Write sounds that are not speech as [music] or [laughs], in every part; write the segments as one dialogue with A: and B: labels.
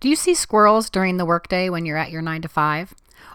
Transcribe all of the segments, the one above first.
A: Do you see squirrels during the workday when you're at your nine to five?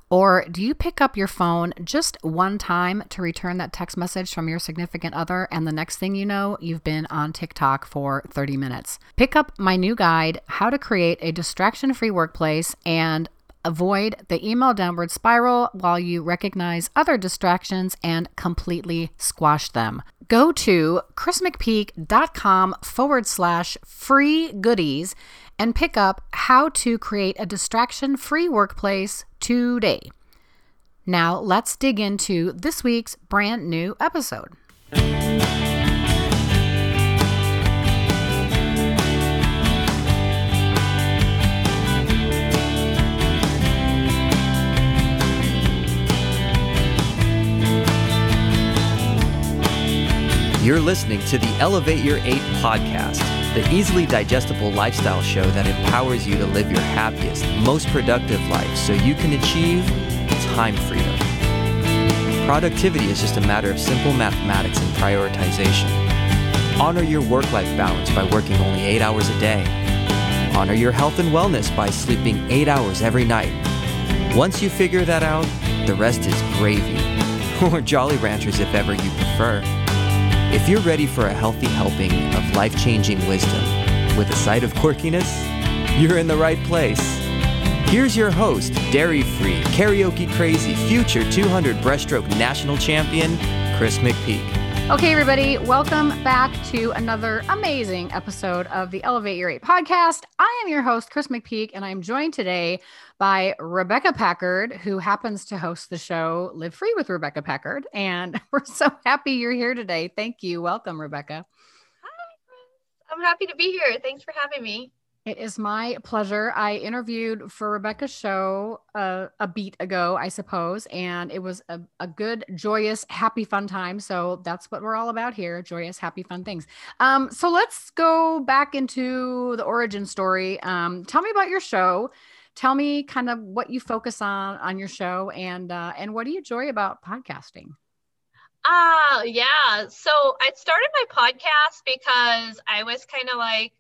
A: Or do you pick up your phone just one time to return that text message from your significant other, and the next thing you know, you've been on TikTok for 30 minutes? Pick up my new guide, How to Create a Distraction Free Workplace, and avoid the email downward spiral while you recognize other distractions and completely squash them. Go to chrismcpeak.com forward slash free goodies and pick up How to Create a Distraction Free Workplace today. Now, let's dig into this week's brand new episode.
B: You're listening to the Elevate Your Eight podcast, the easily digestible lifestyle show that empowers you to live your happiest, most productive life so you can achieve time freedom. Productivity is just a matter of simple mathematics and prioritization. Honor your work life balance by working only eight hours a day. Honor your health and wellness by sleeping eight hours every night. Once you figure that out, the rest is gravy, [laughs] or Jolly Ranchers if ever you prefer. If you're ready for a healthy helping of life changing wisdom with a side of quirkiness, you're in the right place. Here's your host, dairy free, karaoke crazy, future 200 breaststroke national champion, Chris McPeak.
A: Okay, everybody, welcome back to another amazing episode of the Elevate Your Eight podcast. I am your host, Chris McPeak, and I'm joined today by Rebecca Packard, who happens to host the show Live Free with Rebecca Packard. And [laughs] we're so happy you're here today. Thank you. Welcome, Rebecca.
C: Hi, I'm happy to be here. Thanks for having me.
A: It is my pleasure. I interviewed for Rebecca's show uh, a beat ago, I suppose, and it was a, a, good, joyous, happy, fun time. So that's what we're all about here joyous, happy, fun things. Um, so let's go back into the origin story. Um, tell me about your show tell me kind of what you focus on on your show and uh, and what do you enjoy about podcasting
C: uh yeah so i started my podcast because i was kind of like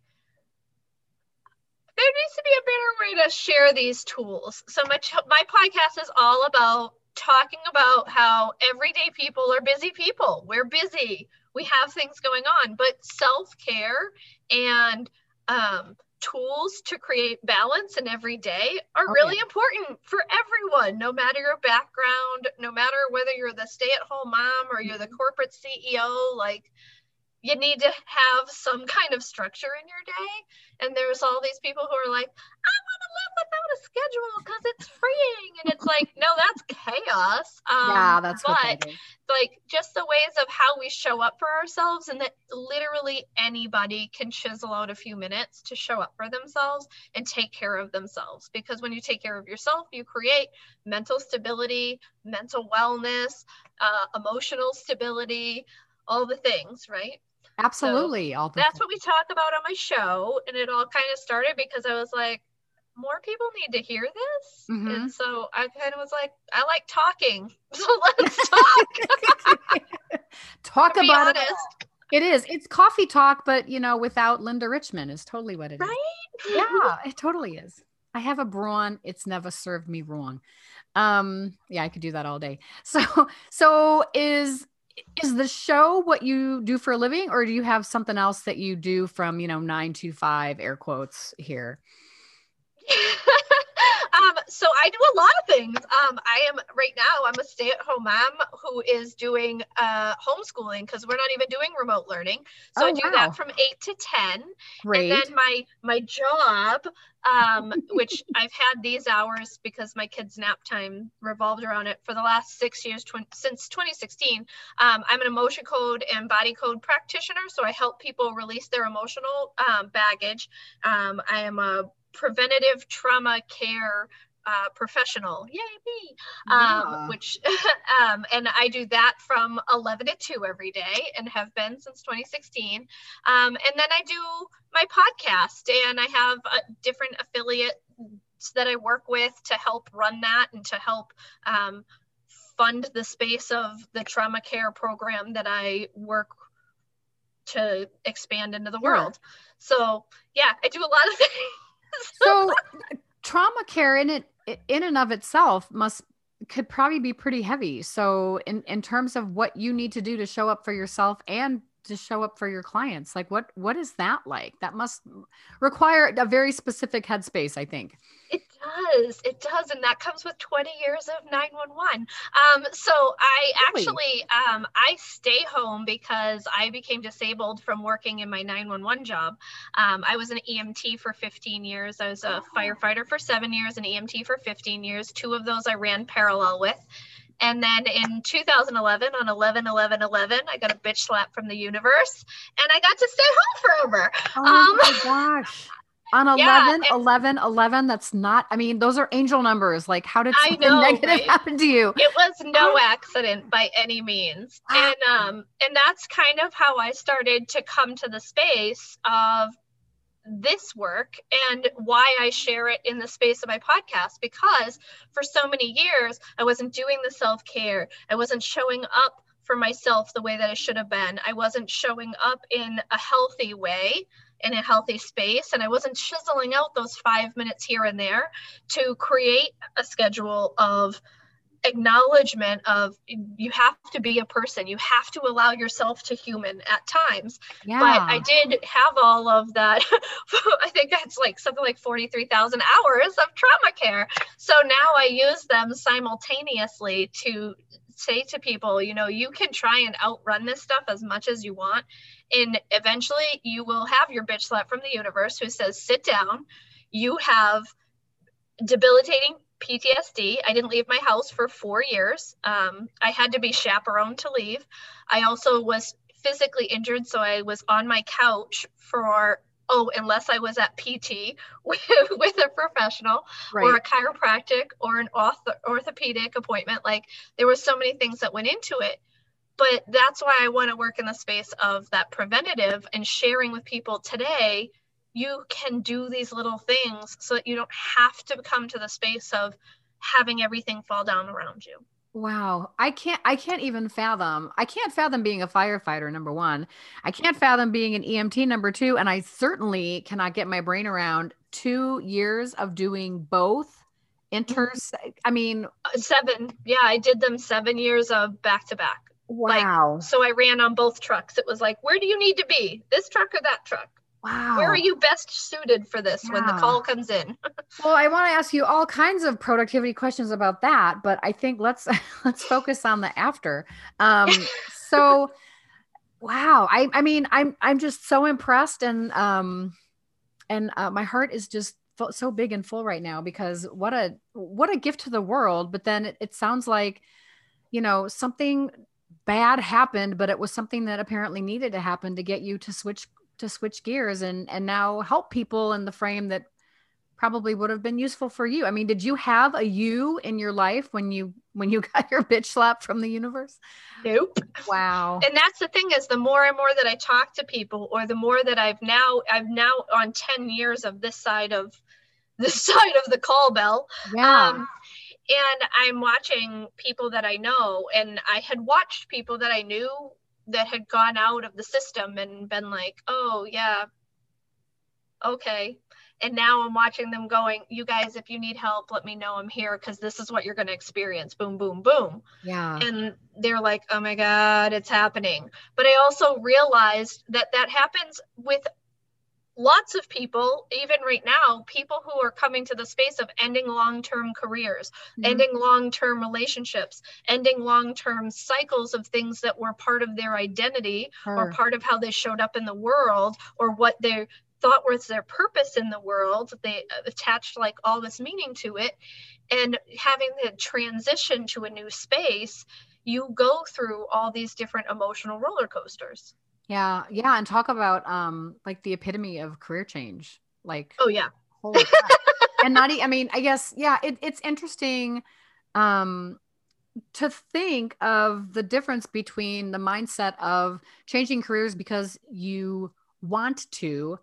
C: there needs to be a better way to share these tools so my, my podcast is all about talking about how everyday people are busy people we're busy we have things going on but self-care and um, tools to create balance in every day are really important for everyone, no matter your background, no matter whether you're the stay at home mom or you're the mm-hmm. corporate CEO. Like, you need to have some kind of structure in your day. And there's all these people who are like, I want to live without a schedule because it's freeing. And it's like, no, that's chaos.
A: Um, yeah, that's
C: but like just the ways of how we show up for ourselves, and that literally anybody can chisel out a few minutes to show up for themselves and take care of themselves. Because when you take care of yourself, you create mental stability, mental wellness, uh, emotional stability, all the things, right?
A: Absolutely.
C: So that's what we talk about on my show. And it all kind of started because I was like, more people need to hear this. Mm-hmm. And so I kind of was like, I like talking. [laughs] So let's talk. [laughs]
A: talk about it. It is. It's coffee talk, but you know, without Linda Richman is totally what it
C: right?
A: is. right? Yeah, it totally is. I have a brawn. It's never served me wrong. Um, yeah, I could do that all day. [laughs] So, so is is the show what you do for a living or do you have something else that you do from you know nine to five air quotes here [laughs]
C: um, so I do a lot of things. Um, I am right now. I'm a stay-at-home mom who is doing uh, homeschooling because we're not even doing remote learning. So oh, I do wow. that from eight to ten.
A: Great.
C: And then my my job, um, which I've had these hours because my kids' nap time revolved around it for the last six years, tw- since 2016. Um, I'm an emotion code and body code practitioner, so I help people release their emotional um, baggage. Um, I am a preventative trauma care uh, professional, yay me, um, yeah. which, [laughs] um, and I do that from 11 to 2 every day and have been since 2016. Um, and then I do my podcast and I have a different affiliates that I work with to help run that and to help um, fund the space of the trauma care program that I work to expand into the world. So yeah, I do a lot of [laughs] things
A: so trauma care in it in and of itself must could probably be pretty heavy. So in in terms of what you need to do to show up for yourself and to show up for your clients, like what what is that like? That must require a very specific headspace, I think.
C: It does. It does. And that comes with 20 years of 911. Um, so I really? actually, um, I stay home because I became disabled from working in my 911 job. Um, I was an EMT for 15 years. I was a oh. firefighter for seven years, an EMT for 15 years. Two of those I ran parallel with. And then in 2011, on 11 11 11, I got a bitch slap from the universe and I got to stay home forever.
A: Oh um, my gosh on 11 yeah, 11 11 that's not i mean those are angel numbers like how did something [laughs] know, negative right? happen to you
C: it was no accident by any means and um and that's kind of how i started to come to the space of this work and why I share it in the space of my podcast because for so many years I wasn't doing the self-care. I wasn't showing up for myself the way that I should have been. I wasn't showing up in a healthy way in a healthy space. And I wasn't chiseling out those five minutes here and there to create a schedule of acknowledgement of you have to be a person you have to allow yourself to human at times yeah. but i did have all of that [laughs] i think that's like something like 43000 hours of trauma care so now i use them simultaneously to say to people, you know, you can try and outrun this stuff as much as you want. And eventually you will have your bitch slap from the universe who says, sit down. You have debilitating PTSD. I didn't leave my house for four years. Um, I had to be chaperoned to leave. I also was physically injured, so I was on my couch for oh, unless I was at PT [laughs] with, with a professional right. or a chiropractic or an ortho, orthopedic appointment. Like there were so many things that went into it. But that's why I want to work in the space of that preventative and sharing with people today. You can do these little things so that you don't have to come to the space of having everything fall down around you.
A: Wow. I can't I can't even fathom. I can't fathom being a firefighter number 1. I can't fathom being an EMT number 2 and I certainly cannot get my brain around 2 years of doing both inters I mean
C: uh, 7. Yeah, I did them 7 years of back to back.
A: Wow.
C: Like, so I ran on both trucks. It was like, where do you need to be? This truck or that truck?
A: Wow.
C: Where are you best suited for this yeah. when the call comes in? [laughs]
A: well, I want to ask you all kinds of productivity questions about that, but I think let's [laughs] let's focus on the after. Um, [laughs] so wow, I I mean, I'm I'm just so impressed and um and uh, my heart is just so big and full right now because what a what a gift to the world, but then it, it sounds like you know, something bad happened, but it was something that apparently needed to happen to get you to switch to switch gears and and now help people in the frame that probably would have been useful for you. I mean, did you have a you in your life when you when you [laughs] got your bitch slap from the universe?
C: Nope.
A: Wow.
C: And that's the thing is the more and more that I talk to people or the more that I've now I've now on 10 years of this side of [laughs] this side of the call bell.
A: Yeah. Um,
C: and I'm watching people that I know and I had watched people that I knew that had gone out of the system and been like, oh, yeah, okay. And now I'm watching them going, you guys, if you need help, let me know I'm here because this is what you're going to experience. Boom, boom, boom.
A: Yeah.
C: And they're like, oh my God, it's happening. But I also realized that that happens with lots of people, even right now, people who are coming to the space of ending long term careers, mm-hmm. ending long term relationships, ending long term cycles of things that were part of their identity Her. or part of how they showed up in the world or what they thought was their purpose in the world. They attached like all this meaning to it. And having the transition to a new space, you go through all these different emotional roller coasters.
A: Yeah, yeah, and talk about um like the epitome of career change. Like
C: oh yeah,
A: and not. I mean, I guess yeah. It, it's interesting um to think of the difference between the mindset of changing careers because you want to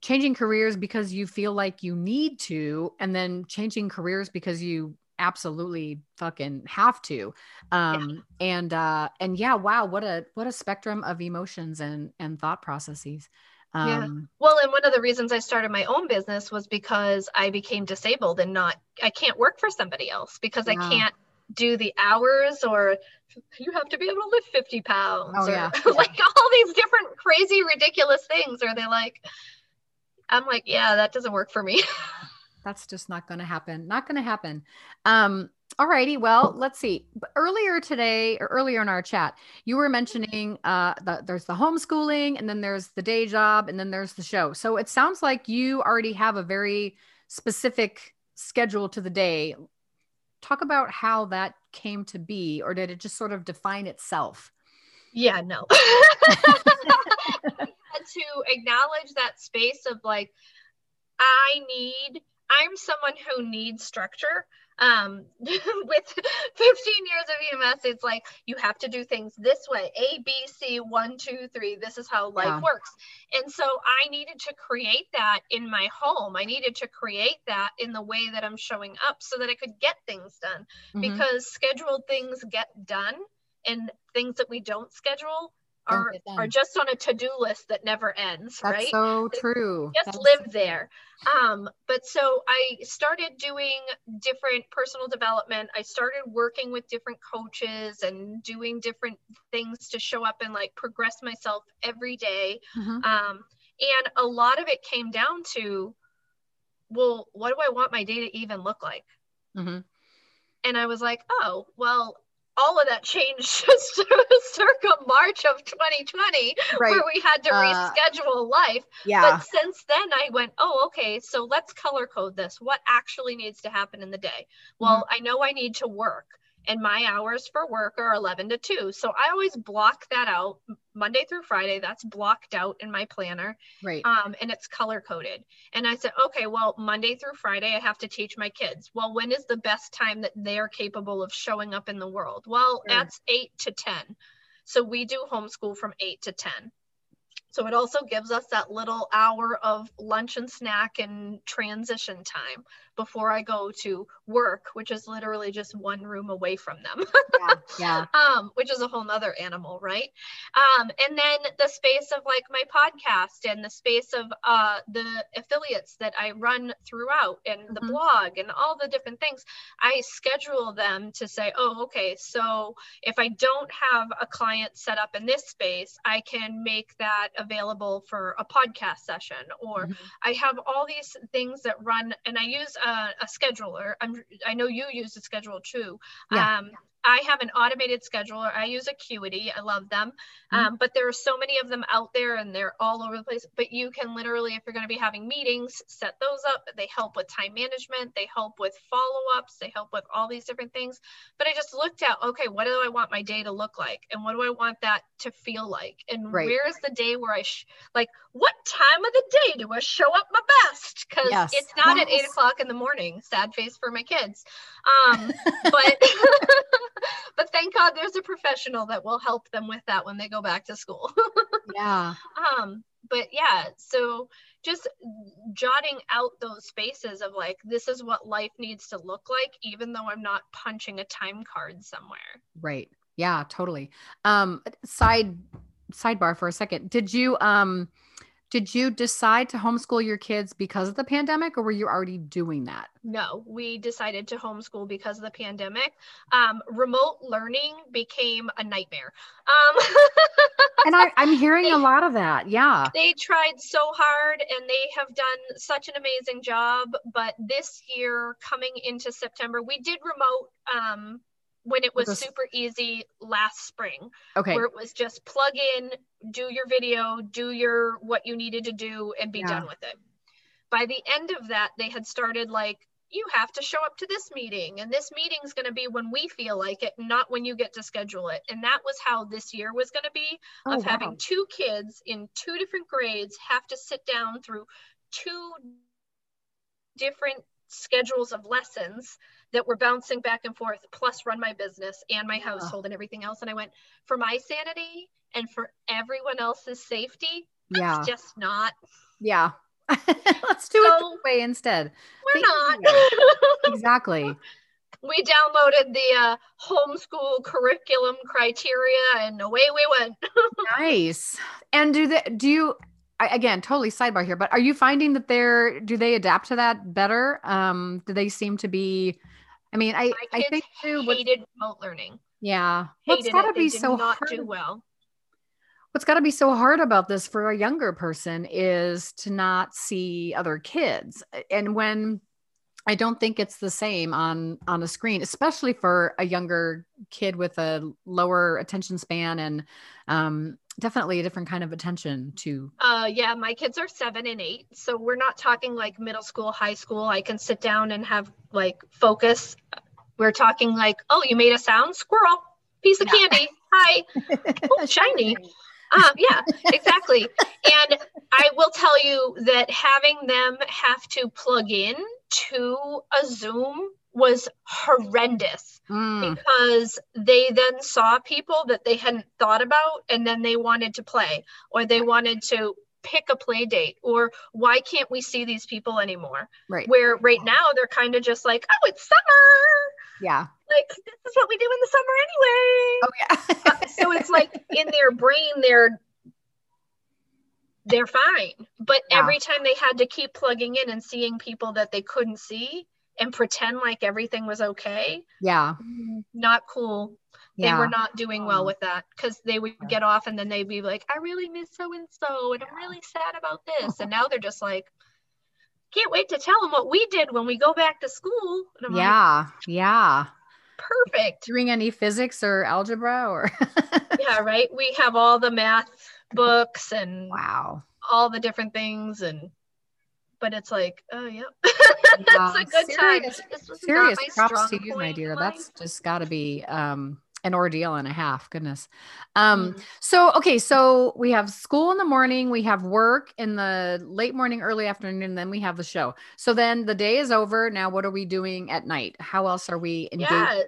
A: changing careers because you feel like you need to and then changing careers because you absolutely fucking have to um yeah. and uh and yeah wow what a what a spectrum of emotions and and thought processes Um,
C: yeah. Well, and one of the reasons I started my own business was because I became disabled and not, I can't work for somebody else because yeah. I can't do the hours or you have to be able to lift 50 pounds
A: oh,
C: or
A: yeah. [laughs]
C: like all these different crazy, ridiculous things. Or they like, I'm like, yeah, that doesn't work for me. [laughs]
A: That's just not going to happen. Not going to happen. Um, all righty. Well, let's see. Earlier today, or earlier in our chat, you were mentioning uh, the, there's the homeschooling, and then there's the day job, and then there's the show. So it sounds like you already have a very specific schedule to the day. Talk about how that came to be, or did it just sort of define itself?
C: Yeah, no. [laughs] [laughs] to acknowledge that space of like, I need I'm someone who needs structure. Um, [laughs] with 15 years of EMS, it's like you have to do things this way A, B, C, one, two, three. This is how life yeah. works. And so I needed to create that in my home. I needed to create that in the way that I'm showing up so that I could get things done mm-hmm. because scheduled things get done and things that we don't schedule are, are just on a to-do list that never ends
A: That's
C: right?
A: so true
C: just
A: That's
C: live so there. Um, but so i started doing different personal development. I started working with different coaches and doing different things to show up and like progress myself every day. Mm-hmm. Um, and a lot of it came down to well what do i want my day to even look like? Mm-hmm. and i was like oh well all of that changed [laughs] just circa March of 2020, right. where we had to uh, reschedule life.
A: Yeah.
C: But since then, I went, oh, okay, so let's color code this. What actually needs to happen in the day? Well, mm-hmm. I know I need to work and my hours for work are 11 to 2 so i always block that out monday through friday that's blocked out in my planner
A: right.
C: um, and it's color coded. And i said okay well monday through friday i have to teach my kids. Well when is the best time that they're capable of showing up in the world? Well sure. that's 8 to 10 so we do homeschool from 8 to 10 so it also gives us that little hour of lunch and snack and transition time before I go to work, which is literally just one room away from them. [laughs]
A: yeah, yeah.
C: Um, which is a whole nother animal, right? Um, and then the space of like my podcast and the space of uh, the affiliates that I run throughout and the mm-hmm. blog and all the different things, I schedule them to say, oh, okay, so if I don't have a client set up in this space, I can make that available for a podcast session or mm-hmm. I have all these things that run and I use a, a scheduler. I'm, I know you use a schedule too. Yeah. Um, I have an automated scheduler. I use Acuity. I love them. Mm-hmm. Um, but there are so many of them out there and they're all over the place. But you can literally, if you're going to be having meetings, set those up. They help with time management. They help with follow ups. They help with all these different things. But I just looked at, okay, what do I want my day to look like? And what do I want that to feel like? And right. where's the day where I, sh- like, what time of the day do I show up my best? Because yes. it's not yes. at eight o'clock in the morning. Sad face for my kids. Um, [laughs] but. [laughs] [laughs] but thank God there's a professional that will help them with that when they go back to school. [laughs]
A: yeah.
C: Um, but yeah, so just jotting out those spaces of like this is what life needs to look like even though I'm not punching a time card somewhere.
A: Right. Yeah, totally. Um side sidebar for a second. Did you um did you decide to homeschool your kids because of the pandemic or were you already doing that?
C: No, we decided to homeschool because of the pandemic. Um, remote learning became a nightmare. Um, [laughs]
A: and I, am hearing they, a lot of that. Yeah.
C: They tried so hard and they have done such an amazing job. But this year, coming into September, we did remote um, when it was this... super easy last spring.
A: Okay.
C: Where it was just plug in, do your video, do your what you needed to do, and be yeah. done with it. By the end of that, they had started like, you have to show up to this meeting, and this meeting's going to be when we feel like it, not when you get to schedule it. And that was how this year was going to be oh, of wow. having two kids in two different grades have to sit down through two different schedules of lessons that were bouncing back and forth, plus run my business and my household and everything else. And I went, for my sanity and for everyone else's safety,
A: yeah,
C: just not.
A: Yeah. [laughs] Let's do so, it this way instead.
C: We're not. [laughs]
A: exactly.
C: We downloaded the uh, homeschool curriculum criteria and away we went. [laughs]
A: nice. And do the do you I, again, totally sidebar here, but are you finding that they're do they adapt to that better? Um, do they seem to be? I mean, I I think too. What's,
C: hated remote learning.
A: yeah, what's
C: Hated
A: got to be so
C: not
A: hard.
C: do well.
A: What's got to be so hard about this for a younger person is to not see other kids, and when I don't think it's the same on on a screen, especially for a younger kid with a lower attention span and um, definitely a different kind of attention to.
C: Uh, yeah, my kids are seven and eight, so we're not talking like middle school, high school. I can sit down and have like focus. We're talking like, oh, you made a sound, squirrel, piece of
A: Yeah.
C: candy, hi, [laughs] oh, shiny. Um, yeah, exactly. and I will tell you that having them have to plug in to a Zoom was horrendous
A: Mm,
C: because they then saw people that they hadn't thought about and then they wanted to play or they wanted to pick a play date or why can't we see these people anymore
A: right.
C: where right now they're kind of just like oh it's summer
A: Yeah.
C: like this is what we do in the summer anyway
A: Oh yeah.
C: Uh, so it's like in their brain they're they're fine but
A: Yeah.
C: every time they had to keep plugging in and seeing people that they couldn't see and pretend like everything was okay
A: yeah.
C: not cool they
A: Yeah.
C: were not doing well with that because they would get off and then they'd be like i really miss so and so and i'm really sad about this and now they're just like can't wait to tell them what we did when we go back to school I'm like,
A: yeah. Yeah.
C: perfect
A: Doing any physics or algebra or [laughs]
C: yeah right we have all the math books and
A: wow.
C: all the different things and but it's like oh yeah [laughs]
A: Yeah,
C: a good time
A: serious-
C: not
A: Serious props to you, my dear. That's just got to be um an ordeal and a half. Goodness. Um
C: Mm.
A: so okay, so we have school in the morning, we have work in the late morning, early afternoon, and then we have the show. So then the day is over. Now what are we doing at night? How else are we engaged?
C: Yeah.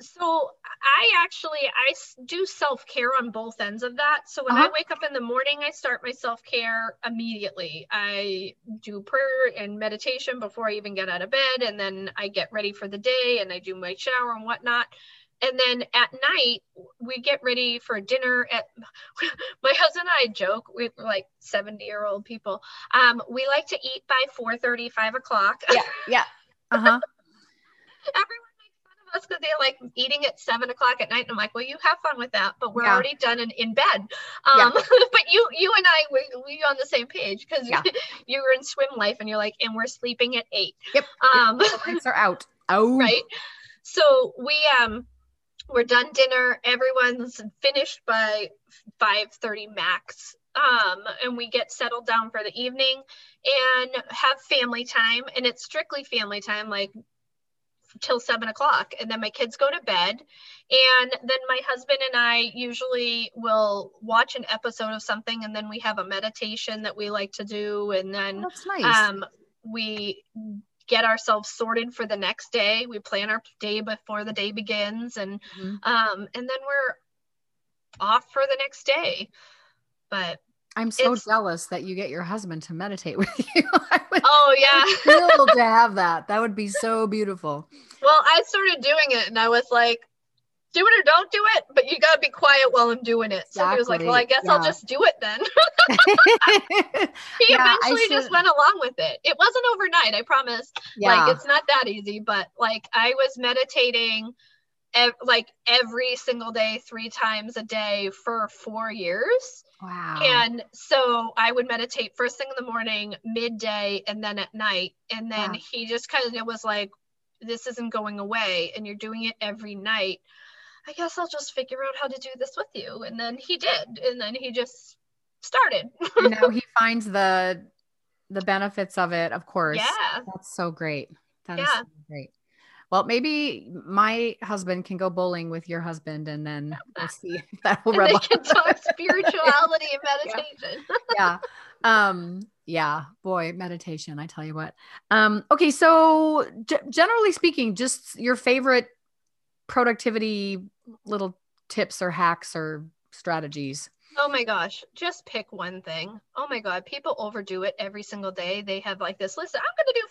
C: So I actually i do self care on both ends of that. So when I
A: Uh-huh.
C: wake up in the morning, I start my self care immediately. I do prayer and meditation before I even get out of bed, and then I get ready for the day and I do my shower and whatnot. And then at night we get ready for dinner. At [laughs] my husband and I joke we're like seventy year old people. Um, we like to eat by 4:30, 5 o'clock.
A: Yeah, yeah. [laughs] Uh-huh.
C: everyone makes fun of us because they're like eating at seven o'clock at night. And I'm like, well, you have fun with that, but we're
A: Yeah.
C: already done and in bed. Um, [laughs] but you, you and I, we, we on the same page because
A: Yeah.
C: you were in swim life and you're like, and we're sleeping at eight.
A: Yep.
C: Um,
A: The lights are out. Oh,
C: right. So we, um, we're done dinner. Everyone's finished by 5:30 max. Um, and we get settled down for the evening and have family time. And it's strictly family time, like till seven o'clock. And then my kids go to bed. And then my husband and I usually will watch an episode of something. And then we have a meditation that we like to do. And then
A: That's nice.
C: um, we get ourselves sorted for the next day. We plan our day before the day begins, and
A: Mhm.
C: um, and then we're off for the next day. But
A: I'm so jealous that you get your husband to meditate [laughs] with you. Would
C: oh yeah,
A: kill to have that. That would be so beautiful.
C: well I started doing it, and I was like. Do it or don't do it, but you gotta be quiet while I'm doing it. So he was like, "Well, I guess
A: Exactly,
C: I'll just do it then." [laughs] [laughs] he
A: Yeah,
C: eventually just went along with it. It wasn't overnight, I promise.
A: yeah.
C: like it's not that easy but like i was meditating ev- like every single day three times a day for four years
A: wow.
C: and so i would meditate first thing in the morning midday and then at night and then
A: Yeah.
C: he just kind of was like this isn't going away and you're doing it every night i guess i'll just figure out how to do this with you and then he did and then he just started
A: and now [laughs] he finds the the benefits of it, of course.
C: yeah
A: That's so great. That is
C: Yeah.
A: so great. Well, maybe my husband can go bowling with your husband and then we'll see [laughs] if that will
C: and
A: rub
C: they
A: off.
C: can talk spirituality and [laughs] meditation
A: yeah. Um, yeah, boy, meditation, I tell you what. Um, okay, so g- generally speaking, just your favorite productivity little tips or hacks or strategies.
C: Oh my gosh, just pick one thing. Oh my God, people overdo it every single day. They have like this list. I'm going to do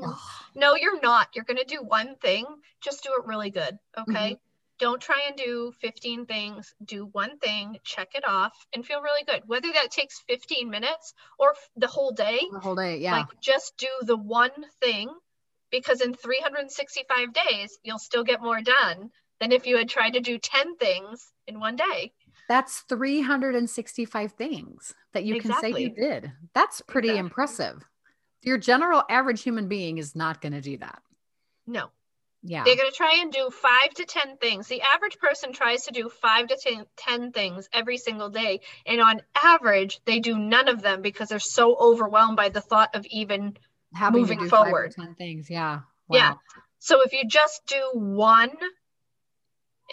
C: 15 things. No, you're not. You're going to do one thing. Just do it really good. Okay. Mm-hmm. don't try and do 15 things. Do one thing, check it off, and feel really good. Whether that takes 15 minutes or f- the whole day,
A: The whole day. Yeah.
C: like just do the one thing because in 365 days, you'll still get more done than if you had tried to do 10 things in one day.
A: That's 365 things that you can say you did. That's pretty
C: Exactly.
A: impressive. Your general average human being is not going to do that.
C: No,
A: Yeah.
C: they're going to try and do five to 10 things. The average person tries to do five to 10, 10 things every single day. And on average, they do none of them because they're so overwhelmed by the thought of even.
A: Having
C: moving
A: to do five or
C: forward.
A: 10 things. Yeah.
C: Yeah. So if you just do one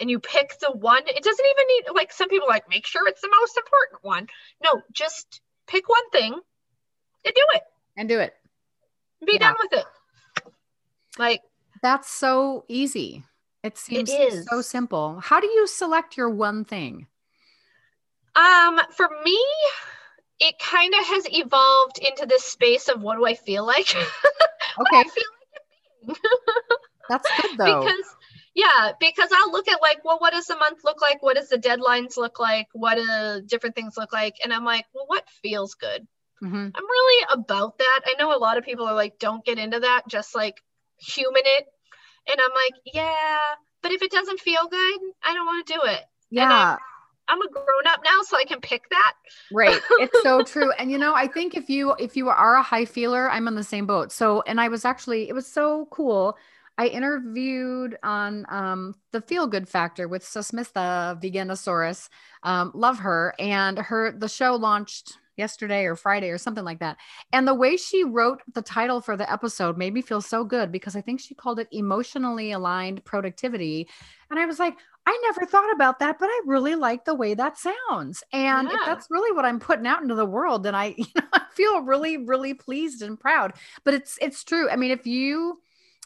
C: and you pick the one, it doesn't even need, like some people like, make sure it's the most important one. No, just pick one thing and do it.
A: And do it.
C: Be
A: Yeah.
C: done with it. Like,
A: That's so easy. It seems
C: is.
A: so simple. How do you select your one thing?
C: Um, for me, it kind of has evolved into this space of what do I feel like? [laughs]
A: Okay.
C: feel like [laughs]
A: That's good though.
C: because yeah, because I'll look at like, well, what does the month look like? What does the deadlines look like? What do different things look like? And I'm like, well, what feels good?
A: Mhm.
C: I'm really about that. I know a lot of people are like, don't get into that, just like human it. And I'm like, yeah, but if it doesn't feel good, I don't want to do it.
A: Yeah.
C: I'm a grown up now, so I can pick that.
A: Right. It's so [laughs] true. And you know, I think if you if you are a high feeler, I'm on the same boat. So and I was actually it was so cool. I interviewed on um, the Feel Good Factor with Susmitha Veganosaurus. Um, love her, and her the show launched yesterday or Friday or something like that. And the way she wrote the title for the episode made me feel so good because I think she called it emotionally aligned productivity. And I was like, I never thought about that, but I really like the way that sounds. And if that's really what I'm putting out into the world, then I, [laughs] you know, I feel really, really pleased and proud. But it's it's true. I mean, if you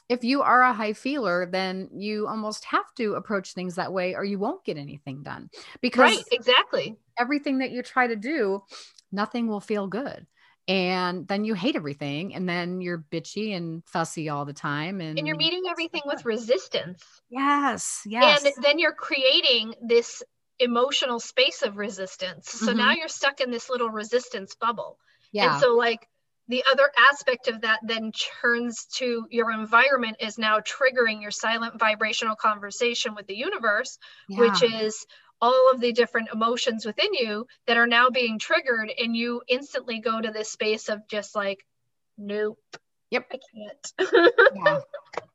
A: if you are a high feeler, then you almost have to approach things that way or you won't get anything done. Because
C: Right, exactly.
A: everything that you try to do, nothing will feel good. And then you hate everything, and then you're bitchy and fussy all the time. And,
C: And you're meeting everything with [laughs] resistance.
A: Yes, yes.
C: And then you're creating this emotional space of resistance. So now you're stuck in this little resistance bubble.
A: Mm-hmm. yeah.
C: And so, like, the other aspect of that then turns to your environment is now triggering your silent vibrational conversation with the universe, which is all of the different emotions within you that are now being triggered. And you instantly go to this space of just like, nope.
A: Yep.
C: I can't.
A: yeah.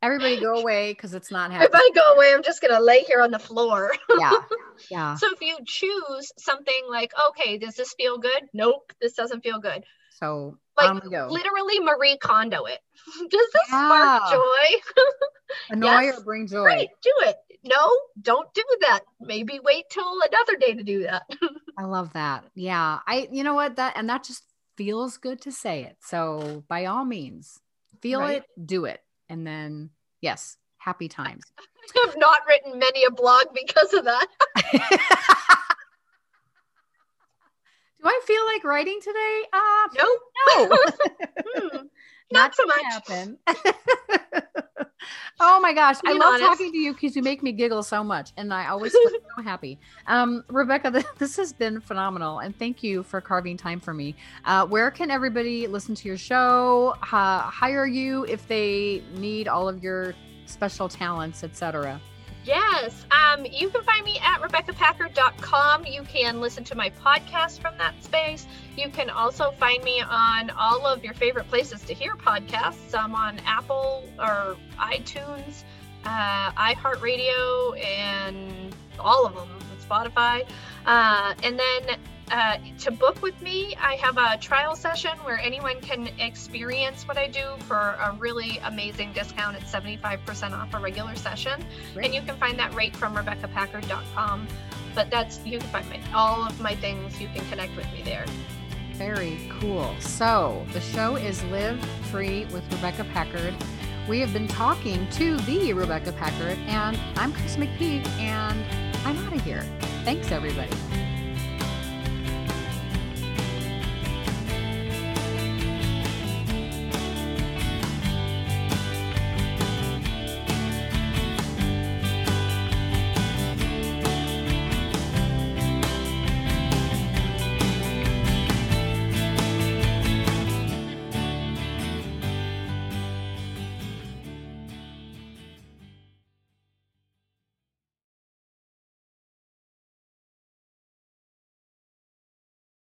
A: Everybody go away because it's not happening if.
C: I go away, I'm just to lay here on the floor.
A: yeah. [laughs] Yeah.
C: So if you choose something like, okay, does this feel good? Nope, this doesn't feel good.
A: So
C: Like literally Marie Kondo it. [laughs] does this
A: Yeah.
C: spark joy? [laughs]
A: Annoy
C: yes.
A: or bring joy.
C: Great, do it. No, don't do that. Maybe wait till another day to do that. [laughs]
A: I love that. Yeah. I, you know what? That, and that just feels good to say it. So by all means, feel
C: Right.
A: it, do it. And then, yes, happy times. [laughs]
C: I have not written many a blog because of that. [laughs]
A: Do I feel like writing today? Uh,
C: Nope.
A: no.
C: Hmm, not so much.
A: happen. Oh my gosh. I love
C: honest.
A: talking to you because you make me giggle so much. And I always feel so [laughs] happy. Um, Rebecca, th- this has been phenomenal. And thank you for carving time for me. Uh, where can everybody listen to your show, uh, hire you if they need all of your special talents, etc.?
C: Yes. Um, you can find me at RebeccaPackard.com. You can listen to my podcast from that space. You can also find me on all of your favorite places to hear podcasts. I'm on Apple or iTunes, uh, iHeartRadio, and all of them, Spotify. Uh, and then uh, to book with me, I have a trial session where anyone can experience what I do for a really amazing discount at 75% off a regular session. And you can find that rate from RebeccaPackard.com. But that's, you can find my, all of my things, you can connect with me there.
A: Very cool. So the show is Live Free with Rebecca Packard. We have been talking to the Rebecca Packard, and I'm Chris McPeak, and I'm out of here. Thanks, everybody.